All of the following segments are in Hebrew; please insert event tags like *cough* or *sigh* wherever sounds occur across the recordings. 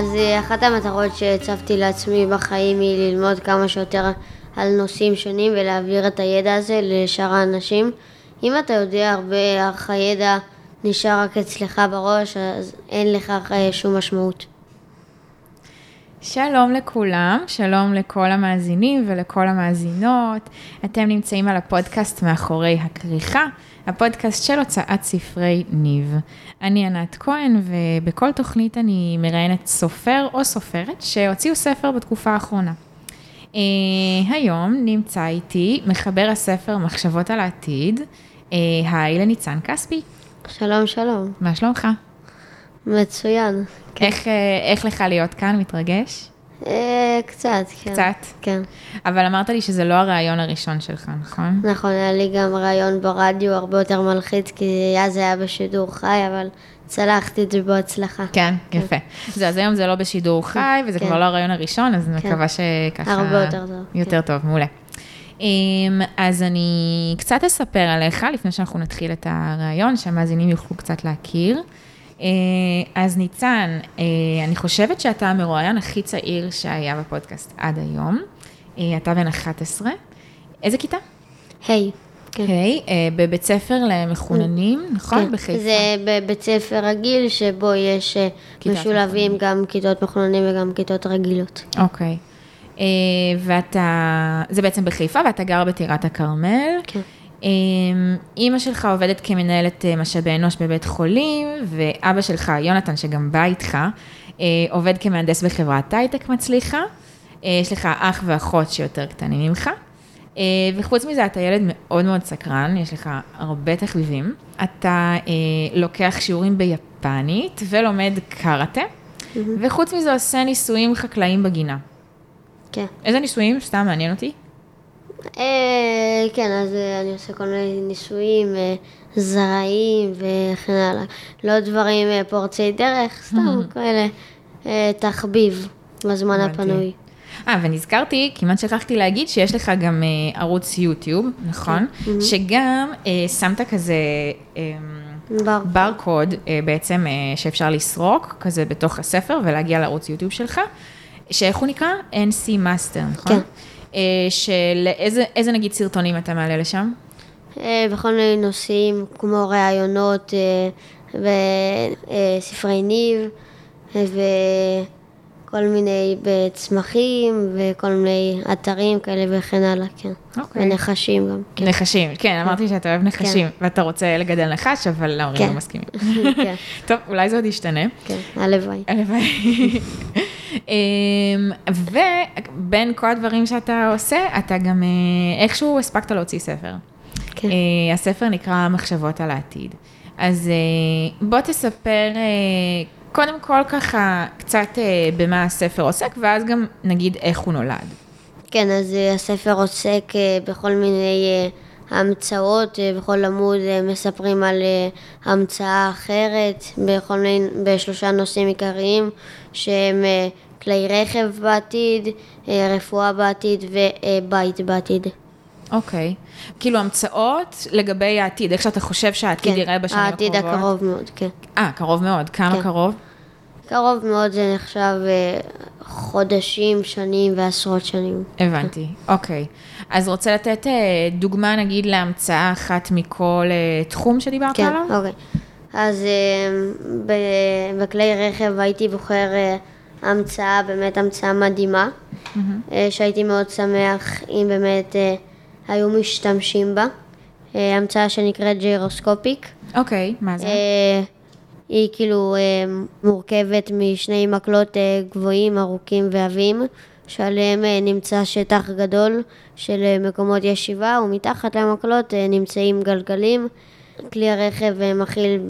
אז אה, אחת המטרות שהצבתי לעצמי בחיים היא ללמוד כמה שיותר על נושאים שונים ולהעביר את הידע הזה לשאר האנשים. אם אתה יודע הרבה, אך הידע נשאר רק אצלך בראש, אז אין לכך אה, שום משמעות. שלום לכולם, שלום לכל המאזינים ולכל המאזינות. אתם נמצאים על הפודקאסט מאחורי הכריכה, הפודקאסט של הוצאת ספרי ניב. אני ענת כהן, ובכל תוכנית אני מראיינת סופר או סופרת שהוציאו ספר בתקופה האחרונה. Uh, היום נמצא איתי מחבר הספר מחשבות על העתיד, uh, היי לניצן כספי. שלום, שלום. מה שלומך? מצוין. כן. איך, uh, איך לך להיות כאן? מתרגש? אה, קצת, כן. קצת? כן. אבל אמרת לי שזה לא הרעיון הראשון שלך, נכון? נכון, היה לי גם רעיון ברדיו הרבה יותר מלחיץ, כי אז היה בשידור חי, אבל צלחתי את זה בהצלחה. כן, יפה. זה, אז היום זה לא בשידור חי, וזה כן. כבר לא הרעיון הראשון, אז אני כן. מקווה שככה... הרבה יותר טוב, יותר כן. טוב, מעולה. אמ, אז אני קצת אספר עליך, לפני שאנחנו נתחיל את הרעיון, שהמאזינים יוכלו קצת להכיר. אה, אז ניצן, אה, אני חושבת שאתה המרואיין הכי צעיר שהיה בפודקאסט עד היום. אה, אתה בן 11. איזה כיתה? היי. כן. היי, בבית ספר למחוננים, נכון? כן. בחיפה. זה בבית ספר רגיל, שבו יש משולבים גם כיתות מחוננים וגם כיתות רגילות. אוקיי. ואתה, זה בעצם בחיפה, ואתה גר בטירת הכרמל. כן. אה, אימא שלך עובדת כמנהלת אה, משאבי אנוש בבית חולים, ואבא שלך, יונתן, שגם בא איתך, אה, עובד כמהנדס בחברת הייטק מצליחה. אה, יש לך אח ואחות שיותר קטנים ממך. וחוץ מזה, אתה ילד מאוד מאוד סקרן, יש לך הרבה תחביבים. אתה אה, לוקח שיעורים ביפנית ולומד קראטה, וחוץ מזה עושה ניסויים חקלאיים בגינה. כן. איזה ניסויים? סתם מעניין אותי. אה, כן, אז אה, אני עושה כל מיני ניסויים, אה, זרעים וכן הלאה. לא דברים פורצי דרך, סתם כאלה אה, תחביב בזמן. הפנוי. אה, ונזכרתי, כמעט שכחתי להגיד שיש לך גם אה, ערוץ יוטיוב, נכון? שגם אה, שמת כזה אה, בר. ברקוד אה, בעצם אה, שאפשר לסרוק, כזה בתוך הספר ולהגיע לערוץ יוטיוב שלך, שאיך הוא נקרא? NC Master, נכון? כן. אה, של איזה, איזה נגיד סרטונים אתה מעלה לשם? אה, בכל מיני נושאים, כמו ראיונות אה, וספרי ניב, אה, וכל מיני בצמחים, וכל מיני אתרים כאלה וכן הלאה, כן. אוקיי. ונחשים גם, כן. נחשים, כן, אמרתי שאתה אוהב נחשים, ואתה רוצה לגדל נחש, אבל ההורים כן. לא מסכימים. *laughs* כן, *laughs* טוב, אולי זה עוד ישתנה. כן, הלוואי. הלוואי. *laughs* אמ, ובין כל הדברים שאתה עושה, אתה גם אה, איכשהו הספקת להוציא ספר. כן. אה, הספר נקרא מחשבות על העתיד. אז אה, בוא תספר קודם כל ככה קצת אה, במה הספר עוסק, ואז גם נגיד איך הוא נולד. כן, אז אה, הספר עוסק אה, בכל מיני אה, המצאות, אה, בכל עמוד אה, מספרים על אה, המצאה אחרת, בכל מיני, בשלושה נושאים עיקריים, שהם אה, כלי רכב בעתיד, אה, רפואה בעתיד ובית בעתיד. אוקיי. כאילו המצאות לגבי העתיד, איך שאתה חושב שהעתיד ייראה בשנים הקרובות. כן, העתיד הקרוב מאוד, כן. אה, קרוב מאוד. כמה כן. קרוב? קרוב מאוד זה נחשב אה, חודשים, שנים ועשרות שנים. הבנתי, אוקיי. אז רוצה לתת אה, דוגמה נגיד להמצאה אחת מכל אה, תחום שדיברת כן, עליו? אוקיי. אז ב- בכלי רכב הייתי בוחר אה, המצאה, באמת המצאה מדהימה, אה, שהייתי מאוד שמח אם באמת היו משתמשים בה. אה, המצאה שנקראת ג'ירוסקופיק. אוקיי, מה זה? אה, היא כאילו אה, מורכבת משני מקלות גבוהים, ארוכים ועבים, שעליהם נמצא שטח גדול של מקומות ישיבה, ומתחת למקלות נמצאים גלגלים. כלי הרכב מכיל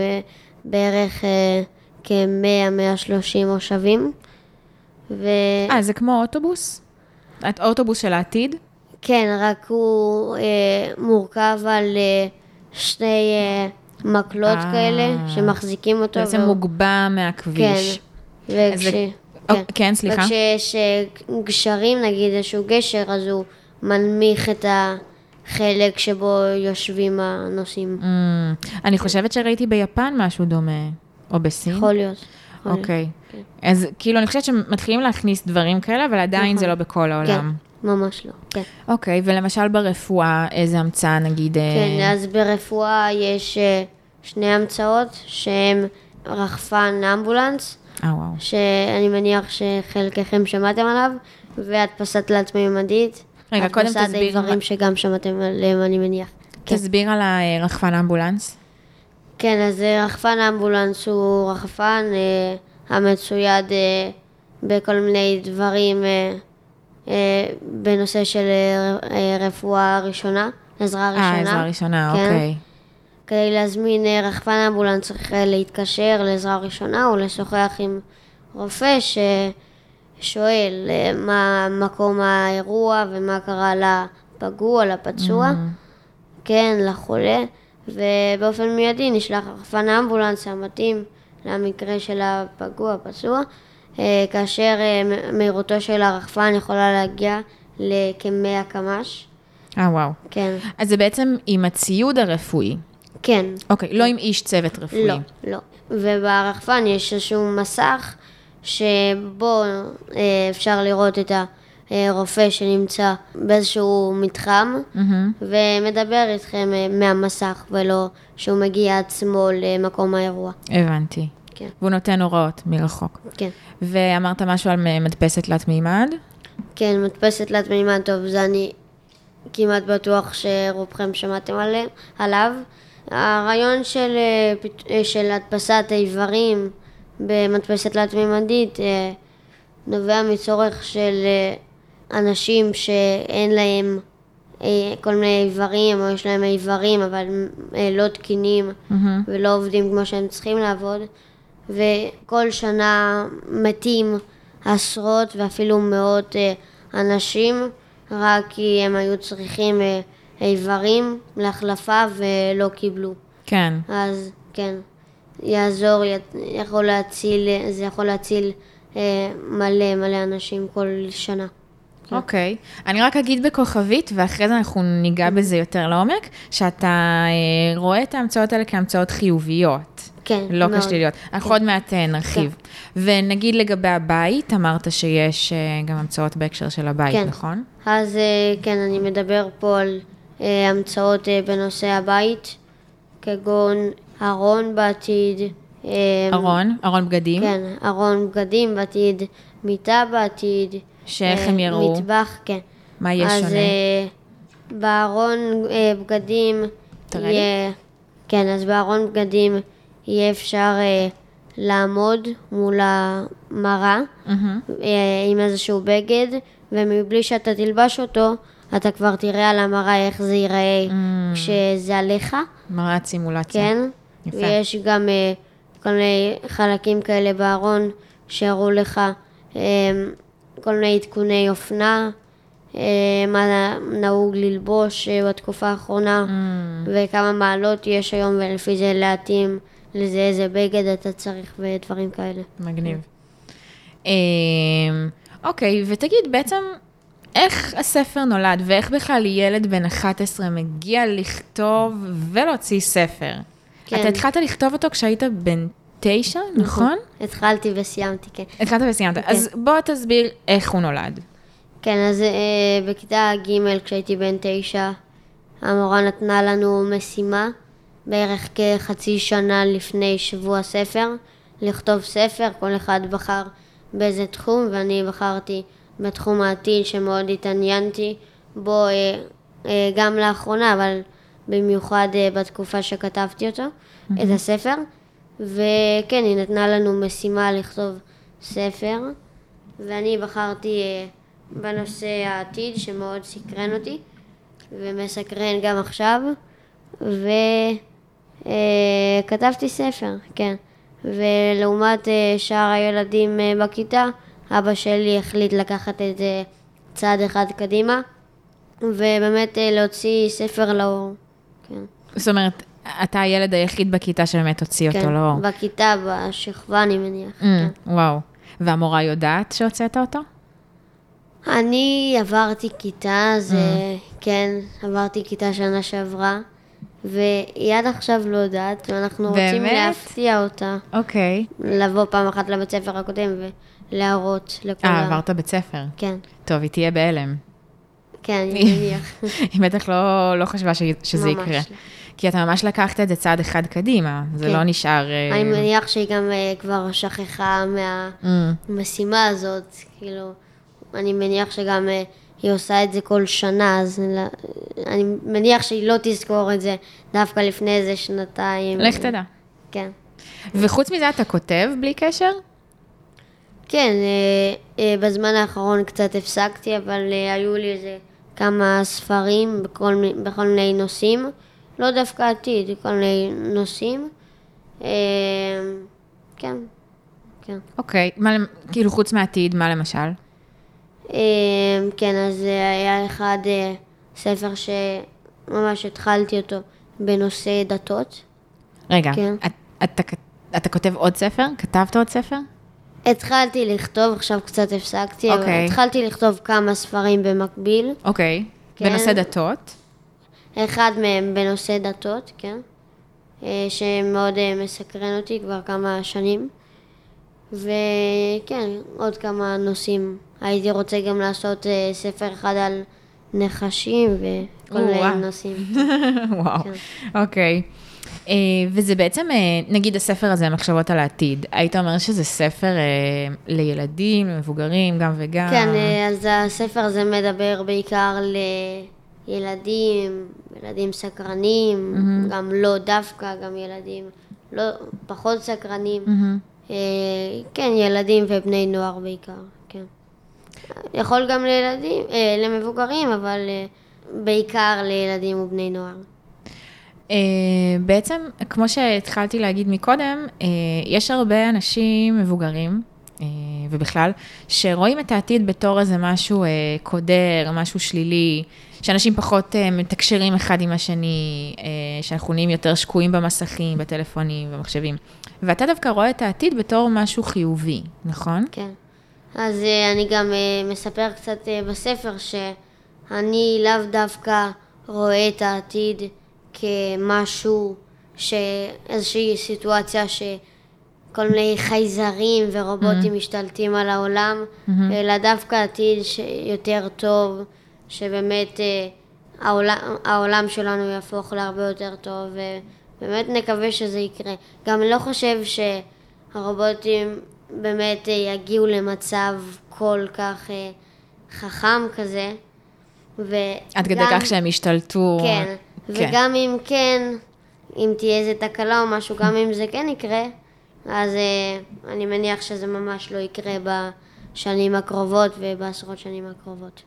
בערך אה, כ-100-130 מושבים. אה, זה כמו אוטובוס? אוטובוס של העתיד? כן, רק הוא אה, מורכב על אה, שני אה, מקלות אה. כאלה שמחזיקים אותו. בעצם והוא- מוגבע מהכביש. כן, וכש... זה- כן. אוק, כן, סליחה. וכשיש אה, גשרים, נגיד איזשהו גשר, אז הוא מנמיך את החלק שבו יושבים הנוסעים. Mm, אני חושבת שראיתי ביפן משהו דומה, או בסין. יכול להיות. אוקיי. כן. אז כאילו, אני חושבת שמתחילים להכניס דברים כאלה, אבל עדיין זה נכון. לא בכל העולם. כן, ממש לא, כן. אוקיי, ולמשל ברפואה, איזה המצאה נגיד... אה, כן, אז ברפואה יש אה, שני המצאות שהם רחפן אמבולנס, אה, וואו. שאני מניח שחלקכם שמעתם עליו, והדפסת תלת-מימדית. רגע, קודם הדפסת תסביר איברים מה- שגם שמעתם עליהם, אני מניח. כן. תסביר על הרחפן אמבולנס. כן, אז אה, רחפן אמבולנס הוא רחפן אה, המצויד אה, בכל מיני דברים אה, אה, בנושא של אה, אה, רפואה ראשונה, עזרה ראשונה. אה, עזרה ראשונה, כן. אוקיי. כדי להזמין אה, רחפן אמבולנס צריך אה, להתקשר לעזרה ראשונה או לשוחח עם רופא ששואל אה, מה מקום האירוע ומה קרה לפגוע, לפצוע, כן, לחולה, ובאופן מיידי נשלח רחפן האמבולנס המתאים למקרה של הפגוע, הפצוע, אה, כאשר אה, מהירותו של הרחפן יכולה להגיע לכ-100 קמ"ש. אה, וואו. כן, אז זה בעצם עם הציוד הרפואי. כן, אוקיי, לא עם איש צוות רפואי. לא, לא. וברחפן יש איזשהו מסך שבו אה, אפשר לראות את הרופא שנמצא באיזשהו מתחם מהמם. ומדבר איתכם אה, מהמסך ולא שהוא מגיע עצמו למקום האירוע. הבנתי. כן, והוא נותן הוראות מרחוק. כן. ואמרת משהו על מדפסת תלת מימד? כן, מדפסת תלת מימד טוב, זה אני כמעט בטוח שרובכם שמעתם עליה, עליו. הרעיון של, אה, אה, של הדפסת האיברים במדפסת תלת מימדית אה, נובע מצורך של אנשים שאין להם כל מיני איברים, או יש להם איברים אבל לא תקינים מהמם. ולא עובדים כמו שהם צריכים לעבוד, וכל שנה מתים עשרות ואפילו מאות אה, אנשים, רק כי הם היו צריכים אה, איברים להחלפה ולא קיבלו. כן. אז כן, יעזור, יכול להציל, זה יכול להציל אה, מלא מלא אנשים כל שנה. אוקיי. אני רק אגיד בכוכבית, ואחרי זה אנחנו ניגע בזה יותר לעומק, שאתה אה, רואה את ההמצאות האלה כהמצאות חיוביות. כן, לא מאוד. כשליליות. אנחנו עוד מעט אה, נרחיב. ונגיד לגבי הבית, אמרת שיש אה, גם המצאות בהקשר של הבית, כן. נכון? אז אה, כן, אני מדבר פה על המצאות בנושא הבית, כגון ארון בעתיד. ארון, ארון בגדים, כן, ארון בגדים בעתיד, מיטה בעתיד. שאיך הם יראו? מטבח, כן. מה יהיה אז שונה? אה, בארון בגדים תראה לי. יהיה... כן, אז בארון בגדים יהיה אפשר אה, לעמוד מול המראה. מהמם. אה, עם איזשהו בגד, ומבלי שאתה תלבש אותו, אתה כבר תראה על המראה איך זה ייראה Mm. כשזה עליך, מראת סימולציה. כן? יפה. ויש גם אה, כל מיני חלקים כאלה בארון שהראו לך אה, כל מיני עדכוני אופנה, אה, מה נהוג ללבוש אה, בתקופה האחרונה, Mm. וכמה מעלות יש היום, ולפי זה להתאים לזה איזה בגד אתה צריך ודברים כאלה. מגניב. אמ, אוקיי, ותגיד, בעצם, איך הספר נולד, ואיך בכלל ילד בן 11 מגיע לכתוב ולהוציא ספר? כן. אתה התחלת לכתוב אותו כשהיית בן תשע, נכון? התחלתי וסיימתי, כן. התחלת וסיימת. אז בוא תסביר איך הוא נולד. כן, אז אה, בכיתה ג' כשהייתי בן תשע, המורה נתנה לנו משימה, בערך כחצי שנה לפני שבוע ספר, לכתוב ספר, כל אחד בחר באיזה תחום, ואני בחרתי בתחום העתיד שמאוד התעניינתי בו אה, אה, גם לאחרונה, אבל במיוחד אה, בתקופה שכתבתי אותו, את הספר. וכן, היא נתנה לנו משימה לכתוב ספר, ואני בחרתי בנושא העתיד שמאוד סקרן אותי, ומסקרן גם עכשיו, וכתבתי ספר, כן. ולעומת אה, שאר הילדים אה, בכיתה, אבא שלי החליט לקחת את זה צעד אחד קדימה, ובאמת אה, להוציא ספר לאור. כן, זאת אומרת, אתה הילד היחיד בכיתה שבאמת הוציא כן, אותו לאור. בכיתה, בשכבה אני מניח. Mm, כן. וואו. והמורה יודעת שהוצאת אותו? אני עברתי כיתה, זה, כן, עברתי כיתה שנה שעברה, והיא עד עכשיו לא יודעת, ואנחנו רוצים באמת? להפתיע אותה, אוקיי. לבוא פעם אחת לבית ספר הקודם ולהראות לכולם. אה, עברת בית ספר. כן, טוב, היא תהיה בהלם. כן, *laughs* אני מניח. היא בטח לא, לא חשבה ש, שזה ממש יקרה. לא. כי אתה ממש לקחת את זה צעד אחד קדימה, זה כן. לא נשאר... אה, אני מניח שהיא גם אה, כבר שכחה Mm. מהמשימה הזאת, כאילו, אני מניח שגם אה, היא עושה את זה כל שנה, אז לא- אני מניח שהיא לא תזכור את זה דווקא לפני איזה שנתיים. לך תדע. כן. וחוץ מזה אתה כותב בלי קשר? כן, אה, אה, בזמן האחרון קצת הפסקתי, אבל אה, היו לי איזה כמה ספרים בכל, בכל מיני נושאים, לא דווקא עתיד, כל מיני נושאים. כן, כן. אוקיי, מה, למ- כאילו חוץ מעתיד, מה למשל? אה, כן, אז אה, היה אחד אה, ספר שממש התחלתי אותו בנושא דתות. רגע, כן. את, אתה, אתה כותב עוד ספר? כתבת עוד ספר? התחלתי לכתוב, עכשיו קצת הפסקתי, אבל אוקיי. התחלתי לכתוב כמה ספרים במקביל. אוקיי. כן. בנושא דתות? אחד מהם בנושא דתות, כן, אה, שמאוד מסקרן אותי כבר כמה שנים. וכן, עוד כמה נושאים. הייתי רוצה גם לעשות אה, ספר אחד על נחשים וכל מיני. נושאים. *laughs* וואו, כן. אוקיי. אה, וזה בעצם, אה, נגיד הספר הזה, מחשבות על העתיד, היית אומר שזה ספר אה, לילדים, למבוגרים, גם וגם? כן, אה, אז הספר הזה מדבר בעיקר לילדים, ילדים סקרנים, גם לא דווקא, גם ילדים לא, פחות סקרנים. מהמם. אה, כן, ילדים ובני נוער בעיקר, כן. יכול גם לילדים, אה, למבוגרים, אבל אה, בעיקר לילדים ובני נוער. אה, בעצם, כמו שהתחלתי להגיד מקודם, אה, יש הרבה אנשים מבוגרים, אה, ובכלל, שרואים את העתיד בתור איזה משהו קודר, משהו שלילי, שאנשים פחות מתקשרים אחד עם השני, שאנחנו נהיים יותר שקועים במסכים, בטלפונים, במחשבים. ואתה דווקא רואה את העתיד בתור משהו חיובי, נכון? כן. אז אה, אני גם אה, מספר קצת אה, בספר שאני לאו דווקא רואה את העתיד כמשהו. איזושהי סיטואציה שכל מיני חייזרים ורובוטים משתלטים על העולם, אלא דווקא עתיד שיותר טוב, שבאמת העולם, העולם שלנו יהפוך להרבה יותר טוב, ובאמת נקווה שזה יקרה. גם לא חושב שהרובוטים באמת אה, יגיעו למצב כל כך אה, חכם כזה. וגם, עד כדי כך שהם השתלטו. כן, וגם אם כן, אם תהיה איזה תקלה או משהו, גם אם זה כן יקרה, אז אה, אני מניח שזה ממש לא יקרה בשנים הקרובות ובעשרות שנים הקרובות.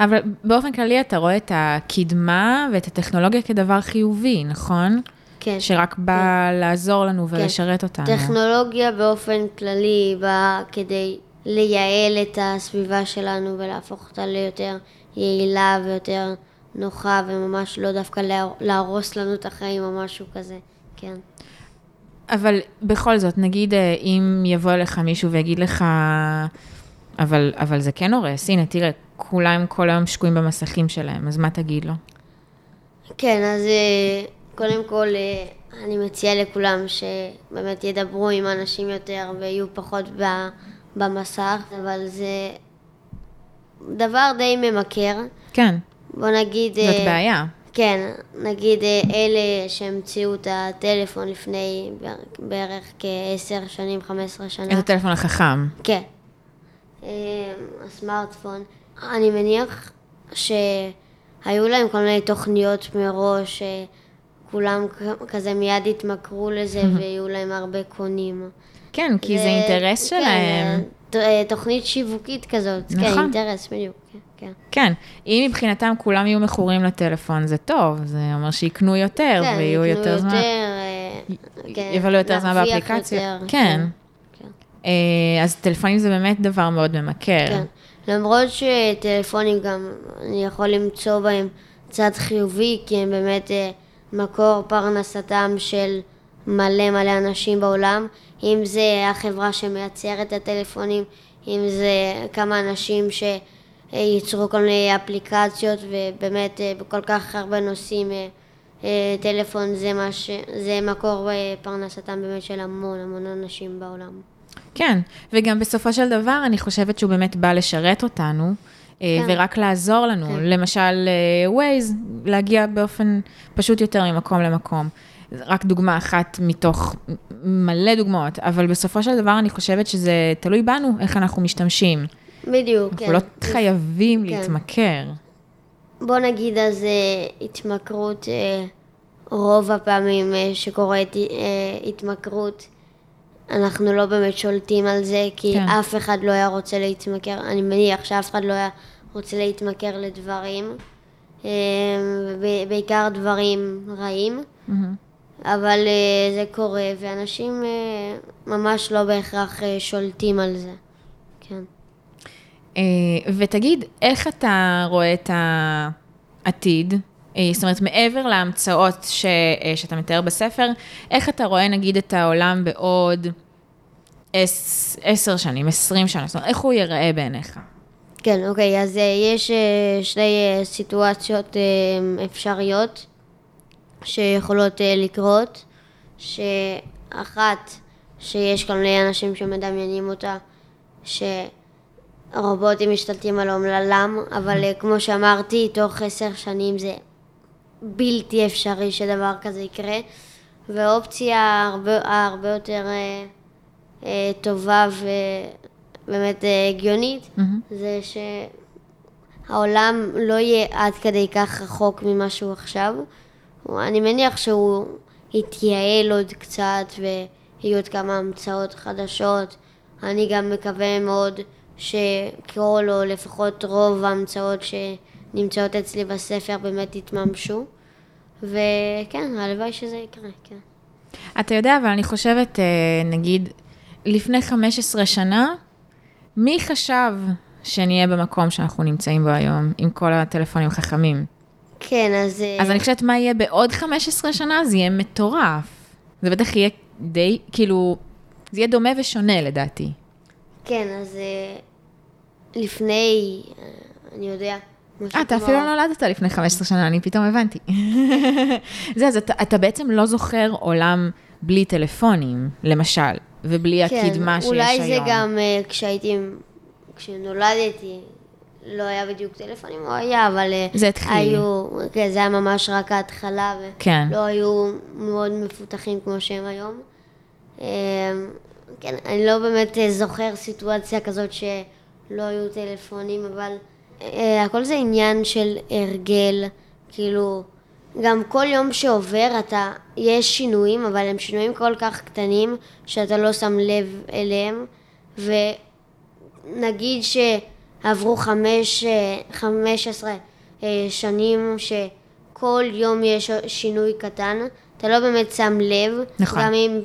אבל באופן כללי אתה רואה את הקדמה ואת הטכנולוגיה כדבר חיובי, נכון? כן. שרק בא לעזור לנו כן. ולשרת אותנו. טכנולוגיה באופן כללי באה כדי לייעל את הסביבה שלנו ולהפוך אותה ליותר יעילה ויותר נוחה וממש לא דווקא להר- להרוס לנו את החיים או משהו כזה, כן. אבל בכל זאת, נגיד אה, אם יבוא אליך מישהו ויגיד לך, אבל, אבל זה כן הורס, הנה, תראה, כולם כל היום שקועים במסכים שלהם, אז מה תגיד לו? כן, אז אה, קודם כל אה, אני מציעה לכולם שבאמת ידברו עם אנשים יותר ויהיו פחות במסך, אבל זה דבר די ממכר. כן, בוא נגיד... זאת אה, בעיה. כן, נגיד אה, אלה שהמציאו את הטלפון לפני בערך- כעשר שנים, 15 שנה. את הטלפון החכם. כן. אה, הסמארטפון. אני מניח שהיו להם כל מיני תוכניות מראש, שכולם כ- כזה מיד יתמכרו לזה *laughs* ויהיו להם הרבה קונים. כן, כי זה אינטרס כן, שלהם. אה, תוכנית שיווקית כזאת. כן, נכון. אינטרס, בדיוק. כן, כן. כן, אם מבחינתם כולם יהיו מכורים לטלפון, זה טוב, זה אומר שיקנו יותר כן, ויהיו יותר זמן. אה, כן, יבלו יותר זמן באפליקציה. יותר, כן. כן. אה, אז טלפונים זה באמת דבר מאוד ממכר. כן. למרות שטלפונים גם, אני יכול למצוא בהם צד חיובי, כי הם באמת מקור פרנסתם של מלא מלא אנשים בעולם. אם זה החברה שמייצרת את הטלפונים, אם זה כמה אנשים שייצרו כל מיני אפליקציות, ובאמת אה, בכל כך הרבה נושאים אה, אה, טלפון זה, מה ש... זה מקור פרנסתם באמת של המון המון אנשים בעולם. כן, וגם בסופו של דבר, אני חושבת שהוא באמת בא לשרת אותנו, כן. ורק לעזור לנו. כן. למשל, ווייז, להגיע באופן פשוט יותר ממקום למקום. רק דוגמה אחת מתוך מלא דוגמאות, אבל בסופו של דבר אני חושבת שזה תלוי בנו, איך אנחנו משתמשים. בדיוק, אנחנו כן. לא חייבים כן. להתמכר. בוא נגיד אז אה, התמכרות, אה, רוב הפעמים אה, שקורית אה, התמכרות, אנחנו לא באמת שולטים על זה, כי כן. אף אחד לא היה רוצה להתמכר, אני מניח שאף אחד לא היה רוצה להתמכר לדברים, וב- בעיקר דברים רעים, מהמם. אבל אה, זה קורה, ואנשים אה, ממש לא בהכרח אה, שולטים על זה, כן. ותגיד, איך אתה רואה את העתיד? אה, זאת אומרת, מעבר להמצאות ש, אה, שאתה מתאר בספר, איך אתה רואה נגיד את העולם בעוד עש, עשר שנים, עשרים שנה? זאת אומרת, איך הוא ייראה בעיניך? כן, אוקיי, אז אה, יש אה, סיטואציות אפשריות שיכולות לקרות, שאחת, שיש כל מיני אנשים שמדמיינים אותה, שרובוטים משתלטים על העולם, אבל כמו שאמרתי, תוך עשר שנים זה בלתי אפשרי שדבר כזה יקרה, ואופציה הרבה, הרבה יותר אה, אה, טובה ובאמת אה, הגיונית, מהמם. זה שהעולם לא יהיה עד כדי כך רחוק ממה שהוא עכשיו. אני מניח שהוא יתייעל עוד קצת ויהיו עוד כמה המצאות חדשות. אני גם מקווה מאוד שכל או לפחות רוב ההמצאות שנמצאות אצלי בספר באמת יתממשו. וכן, הלוואי שזה יקרה, כן. אתה יודע, אבל אני חושבת, אה, נגיד, לפני 15 שנה, מי חשב שנהיה במקום שאנחנו נמצאים בו היום, עם כל הטלפונים החכמים? כן, אז... אה, אז אני חושבת מה יהיה בעוד 15 שנה, זה יהיה מטורף. זה בטח יהיה די, כאילו, זה יהיה דומה ושונה לדעתי. כן, אז אה, לפני, אני יודע, משהו אה, אתה אפילו לא נולדת לפני 15 שנה, אני פתאום הבנתי. *laughs* זה, אז אתה, אתה בעצם לא זוכר עולם בלי טלפונים, למשל, ובלי הקדמה שיש היום. כן, אולי זה גם אה, כשהייתי, כשנולדתי, לא היה בדיוק טלפונים, הוא היה, אבל אה, זה התחיל. היו, כן, זה היה ממש רק ההתחלה, כן. ולא היו מאוד מפותחים כמו שהם היום. אה, כן, אני לא באמת אה, זוכר סיטואציה כזאת שלא היו טלפונים, אבל הכל זה עניין של הרגל, כאילו, גם כל יום שעובר אתה, יש שינויים, אבל הם שינויים כל כך קטנים, שאתה לא שם לב אליהם, ונגיד שעברו חמש, אה, חמש עשרה אה, שנים שכל יום יש שינוי קטן, אתה לא באמת שם לב, נכון. גם אם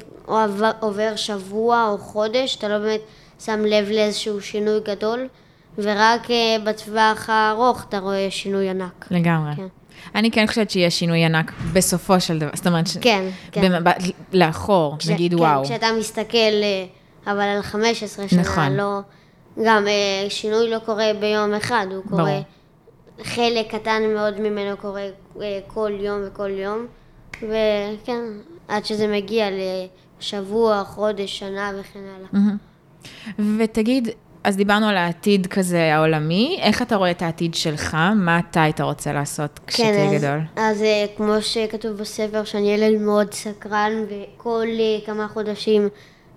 עובר שבוע או חודש, אתה לא באמת שם לב לאיזשהו שינוי גדול, ורק אה, בטווח הארוך אתה רואה שינוי ענק. לגמרי. כן. אני כן חושבת שיהיה שינוי ענק בסופו של דבר, זאת אומרת, ש... כן, כן. במבט לאחור, כש- נגיד כן, וואו. כשאתה מסתכל, אה, אבל על 15 שנה, נכון. לא... גם אה, שינוי לא קורה ביום אחד, הוא ברור. קורה... חלק קטן מאוד ממנו קורה כל יום וכל יום, וכן, עד שזה מגיע לשבוע, חודש, שנה וכן הלאה. ותגיד, אז דיברנו על העתיד כזה העולמי, איך אתה רואה את העתיד שלך? מה אתה היית רוצה לעשות כשתהיה כן, אז, גדול? אז אה, כמו שכתוב בספר, שאני ילד מאוד סקרן, וכל אה, כמה חודשים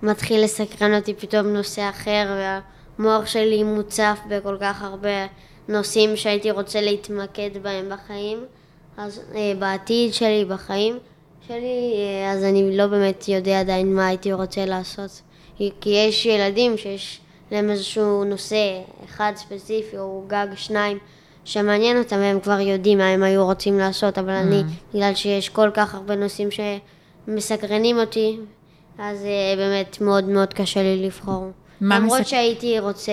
מתחיל לסקרן אותי פתאום נושא אחר, והמוח שלי מוצף בכל כך הרבה נושאים שהייתי רוצה להתמקד בהם בחיים. אז אה, בעתיד שלי, בחיים שלי, אז אני לא באמת יודע עדיין מה הייתי רוצה לעשות. כי יש ילדים שיש להם איזשהו נושא אחד ספציפי, או גג שניים, שמעניין אותם, והם כבר יודעים מה הם היו רוצים לעשות, אבל אני, בגלל שיש כל כך הרבה נושאים שמסקרנים אותי, אז אה, באמת מאוד מאוד קשה לי לבחור. מה למרות מסק- שהייתי רוצה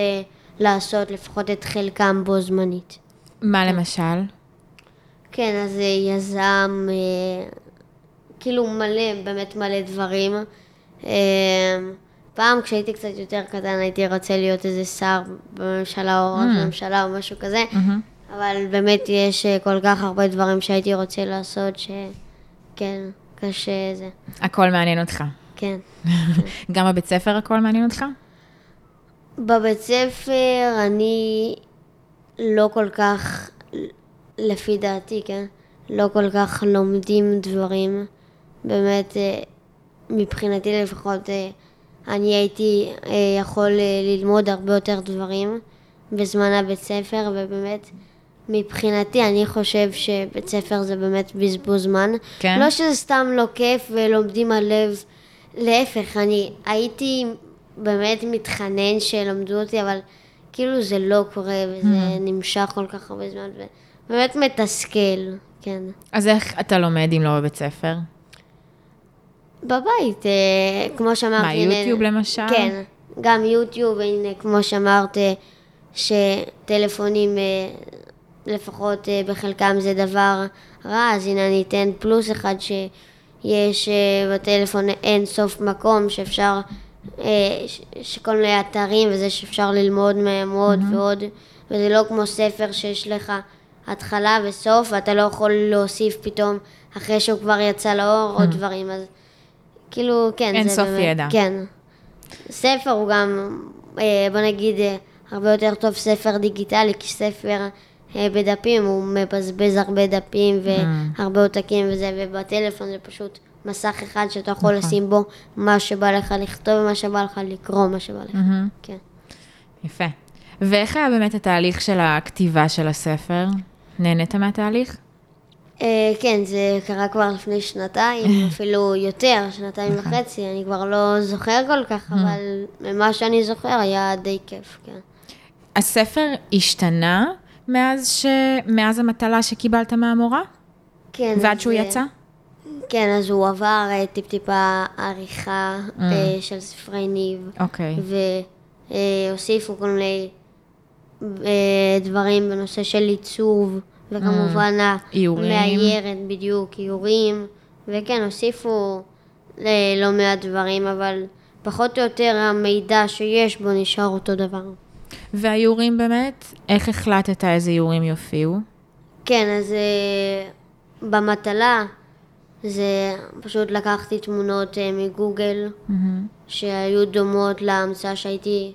לעשות לפחות את חלקם בו זמנית. מה למשל? כן, אז אה, יזם, אה, כאילו מלא, באמת מלא דברים. פעם כשהייתי קצת יותר קטן הייתי רוצה להיות איזה שר בממשלה או ראש Mm. ממשלה או משהו כזה, מהמם. אבל באמת יש אה, כל כך הרבה דברים שהייתי רוצה לעשות כן, קשה זה. הכל מעניין אותך. כן. *laughs* גם בבית ספר הכל מעניין אותך? בבית ספר אני לא כל כך, לפי דעתי, כן? לא כל כך לומדים דברים. באמת, אה, מבחינתי לפחות, אה, אני הייתי אה, יכול ללמוד הרבה יותר דברים בזמן הבית ספר, ובאמת, מבחינתי, אני חושב שבית ספר זה באמת בזבוז זמן. כן? לא שזה סתם לא כיף ולומדים על לב, להפך, אני הייתי באמת מתחנן שלמדו אותי, אבל כאילו זה לא קורה, וזה Mm. נמשך כל כך הרבה זמן, ובאמת מתסכל, כן. אז איך אתה לומד אם לא בבית ספר? בבית, אה, כמו שאמרתי... מה, יוטיוב למשל? כן, גם יוטיוב, הנה, כמו שאמרת, אה, שטלפונים, אה, לפחות אה, בחלקם זה דבר רע, אז הנה אני אתן פלוס אחד שיש אה, בטלפון אין סוף מקום שאפשר, אה, שכל מיני אתרים וזה שאפשר ללמוד מהם עוד ועוד, וזה לא כמו ספר שיש לך התחלה וסוף, ואתה לא יכול להוסיף פתאום, אחרי שהוא כבר יצא לאור, עוד דברים, אז כאילו, כן, אין סוף באמת, ידע. כן. ספר הוא גם, אה, בוא נגיד, אה, הרבה יותר טוב ספר דיגיטלי, כי ספר אה, בדפים הוא מבזבז הרבה דפים והרבה עותקים וזה, ובטלפון זה פשוט מסך אחד שאתה יכול נכון. לשים בו מה שבא לך לכתוב ומה שבא לך לקרוא, מה שבא לך. כן. יפה. ואיך היה באמת התהליך של הכתיבה של הספר? נהנית מהתהליך? אה, כן, זה קרה כבר לפני שנתיים, *laughs* אפילו יותר, שנתיים נכון. וחצי, אני כבר לא זוכר כל כך, אבל ממה שאני זוכר היה די כיף, כן. הספר השתנה מאז, ש... מאז המטלה שקיבלת מהמורה? כן. ועד שהוא אה, יצא? כן, אז הוא עבר אה, טיפ-טיפה עריכה Mm. של ספרי ניב, אוקיי. והוסיפו כל מיני דברים בנושא של עיצוב, וכמובן. המאיירת, בדיוק, איורים, וכן, הוסיפו אה, לא מעט דברים, אבל פחות או יותר המידע שיש בו נשאר אותו דבר. והאיורים באמת? איך החלטת איזה איורים יופיעו? כן, אז אה, במטלה זה פשוט לקחתי תמונות אה, מגוגל מהמם. שהיו דומות להמצאה שהייתי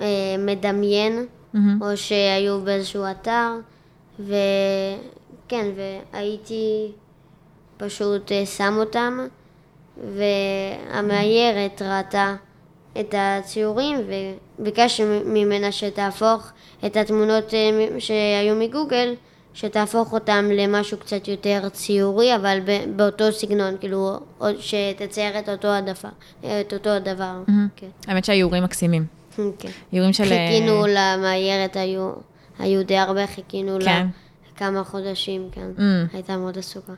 אה, מדמיין, מהמם. או שהיו באיזשהו אתר, וכן, והייתי פשוט אה, שם אותם, והמאיירת ראתה את הציורים וביקשתי ממנה שתהפוך את התמונות אה, שהיו מגוגל, שתהפוך אותם למשהו קצת יותר ציורי, אבל באותו סגנון, כאילו, שתצייר את אותו הדבר, את אותו הדבר, כן. האמת שהאיורים מקסימים. כן. איורים של... חיכינו למאיירת, היו, היו די הרבה, חיכינו לה כן. כמה חודשים, כן. Mm. הייתה מאוד עסוקה.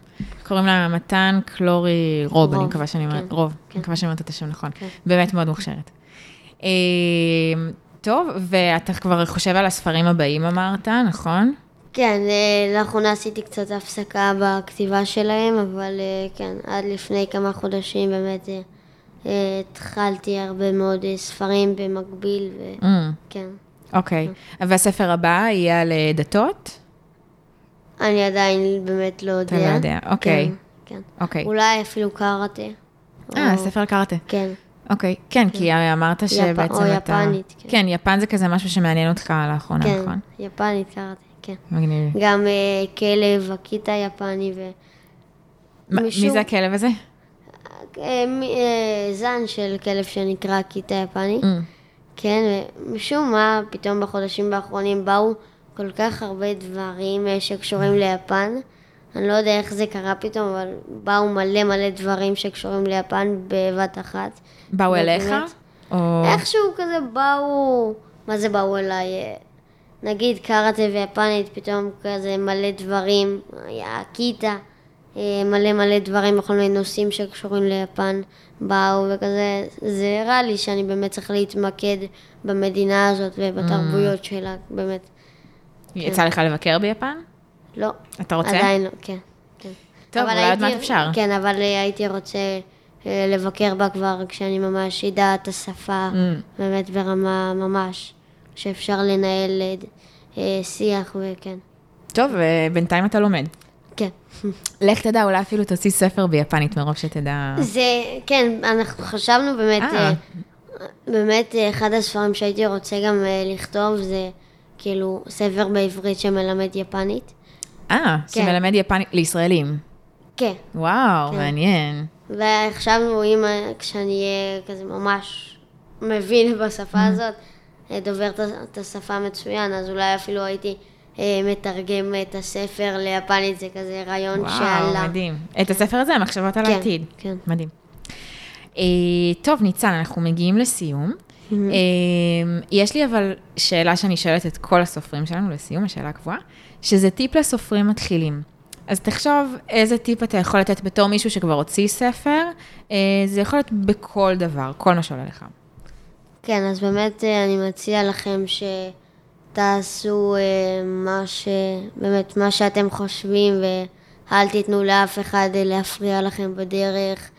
קוראים לה מתן קלורי רוב, אני רוב, מקווה שאני אומרת, כן, רוב, כן. אני מקווה שאני אומרת את השם נכון. כן. באמת מאוד מוכשרת. אה, טוב, ואתה כבר חושב על הספרים הבאים אמרת, נכון? כן, אה, לאחרונה עשיתי קצת הפסקה בכתיבה שלהם, אבל אה, כן, עד לפני כמה חודשים באמת התחלתי הרבה מאוד ספרים במקביל, Mm, וכן. אוקיי. והספר הבא יהיה על אה, דתות? אני עדיין באמת לא יודע. אתה לא יודע, אוקיי. כן, כן. אוקיי. אולי אפילו קראטה. אה, או- ספר קראטה. כן. אוקיי, כן, כי אמרת שבעצם או אתה... יפנית, כן. כן, יפן זה כזה משהו שמעניין אותך לאחרונה, כן, נכון? יפנית קראטה, כן. מגניב. גם אה, כלב הקיטה יפני ו... מי זה הכלב הזה? אה, זן של כלב שנקרא קיטה יפני. Mm, כן, ומשום מה, פתאום בחודשים האחרונים באו כל כך הרבה דברים אה, שקשורים ליפן. אני לא יודע איך זה קרה פתאום, אבל באו מלא מלא דברים שקשורים ליפן בבת אחת. באו אליך? או... איכשהו כזה באו, מה זה באו אליי? אה, נגיד קראטה ויפנית, פתאום כזה מלא דברים, היה קיטה, מלא מלא דברים בכל מיני נושאים שקשורים ליפן באו, וכזה, זה הראה לי שאני באמת צריך להתמקד במדינה הזאת ובתרבויות שלה, באמת. יצא לך לבקר ביפן? לא. אתה רוצה? עדיין לא, כן. כן. טוב, אולי עוד מעט אפשר. כן, אבל אה, הייתי רוצה אה, לבקר בה כבר כשאני ממש אדע את השפה, Mm. באמת ברמה ממש, שאפשר לנהל אה, אה, שיח וכן. טוב, ובינתיים אתה לומד. כן. לך תדע, אולי אפילו תוציא ספר ביפנית מרוב שתדע. זה, כן, אנחנו חשבנו באמת, אה. אה, באמת אה, אחד הספרים שהייתי רוצה גם לכתוב זה כאילו ספר בעברית שמלמד יפנית. אה, כן. שמלמד יפנית לישראלים. כן. וואו, כן. מעניין. וחשבנו אם כשאני אהיה כזה ממש מבין בשפה Mm-hmm. הזאת, דובר את השפה מצוין, אז אולי אפילו הייתי מתרגם את הספר ליפנית, זה כזה רעיון וואו, שעלה. מדהים. את הספר הזה, המחשבות על כן, העתיד. כן. מדהים. אה, טוב, ניצן, אנחנו מגיעים לסיום. אה, יש לי אבל שאלה שאני שואלת את כל הסופרים שלנו לסיום, השאלה הקבועה, שזה טיפ לסופרים מתחילים. אז תחשוב איזה טיפ אתה יכול לתת בתור מישהו שכבר הוציא ספר, אה, זה יכול להיות בכל דבר, כל מה שעולה לך. כן, אז באמת אה, אני מציע לכם שתעשו אה, מה ש... באמת, מה שאתם חושבים, ואל תיתנו לאף אחד אה, להפריע לכם בדרך,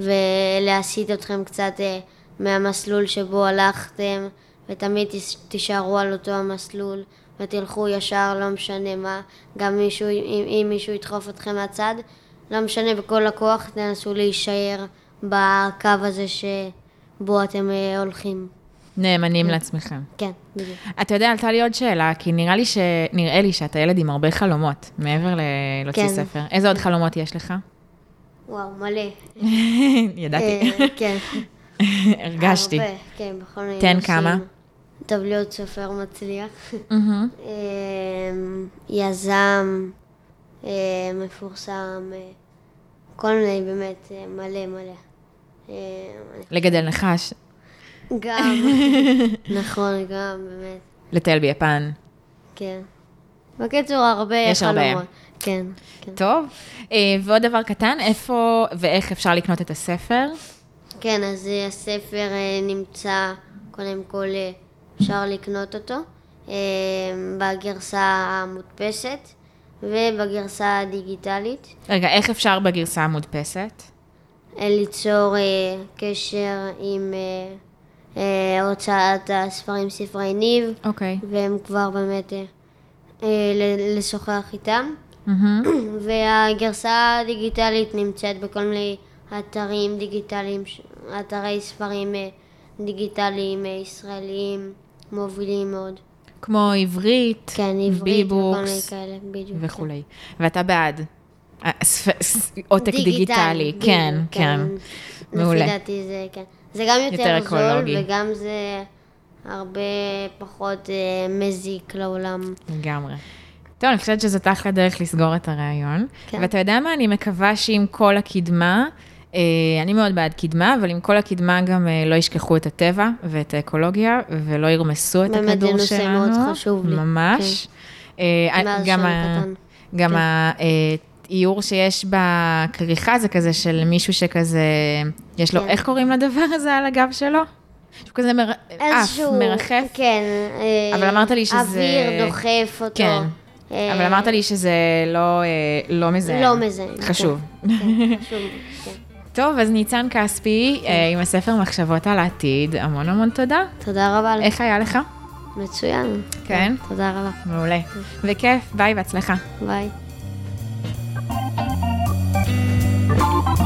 ולהסיט אתכם קצת אה, מהמסלול שבו הלכתם, ותמיד תישארו על אותו המסלול, ותלכו ישר, לא משנה מה, גם מישהו, אם, אם מישהו ידחוף אתכם מהצד, לא משנה, בכל הכוח תנסו להישאר בקו הזה שבו אתם אה, הולכים. נאמנים לעצמכם. כן, בדיוק. אתה יודע, עלתה לי עוד שאלה, כי נראה לי, ש... נראה לי שאתה ילד עם הרבה חלומות, מעבר ל- להוציא כן. ספר. איזה עוד חלומות יש לך? וואו, מלא. *laughs* ידעתי, אה, כן. *laughs* הרגשתי. הרבה, כן, בכל מיני תן. כמה. טוב, להיות סופר מצליח. אה, יזם, אה, מפורסם, אה, כל מיני, באמת, מלא מלא. לגדל נחש, גם, *laughs* נכון, גם, באמת, לטייל ביפן. כן. בקיצור, הרבה יש הרבה. חלומות. כן, כן. טוב, אה, ועוד דבר קטן, איפה ואיך אפשר לקנות את הספר? כן, אז אה, הספר אה, נמצא, קודם כל אפשר לקנות אותו בגרסה המודפסת ובגרסה הדיגיטלית. רגע, איך אפשר בגרסה המודפסת? ליצור קשר עם הוצאת הספרים ספרי ניב, אוקיי. והם כבר באמת אה, אה, לשוחח איתם. מהמם. *clears throat* והגרסה הדיגיטלית נמצאת בכל מיני אתרים דיגיטליים, אתרי ספרים אה, דיגיטליים אה, ישראליים מובילים מאוד. כמו עברית, כן, עברית וכל מיני ביבוקס כאלה, בדיוק. וכולי. ואתה בעד? אה, עותק כן. דיגיטלי, בדיוק, כן, כן. מעולה. לפי דעתי זה, כן. זה גם יותר, יותר זול. וגם זה הרבה פחות אה, מזיק לעולם. לגמרי. טוב, אני חושבת שזאת אחלה דרך לסגור את הראיון. כן. ואתה יודע מה? אני מקווה שעם כל הקדמה, אה, אני מאוד בעד קדמה, אבל עם כל הקדמה גם אה, לא ישכחו את הטבע ואת האקולוגיה, ולא ירמסו את באמת, זה הכדור נושא שלנו. מאוד חשוב לי. ממש. אה, מאז גם ה-. גם כן. האיור שיש בכריכה זה כזה של מישהו שכזה, יש לו, כן. איך קוראים לדבר הזה על הגב שלו? שהוא כזה מר- איזשהו, מרחף. כן. אה, אבל אמרת לי שזה- אוויר דוחף אותו. כן. אה, אבל אמרת לי שזה לא, אה, לא מזהם. לא מזהם. חשוב. כן, חשוב, *laughs* כן. טוב, אז ניצן כספי, אה, עם הספר מחשבות על העתיד, המון המון תודה. תודה רבה. לך. איך היה לך? מצוין. כן? תודה רבה. מעולה. וכיף, ביי, בהצלחה. ביי. Thank you.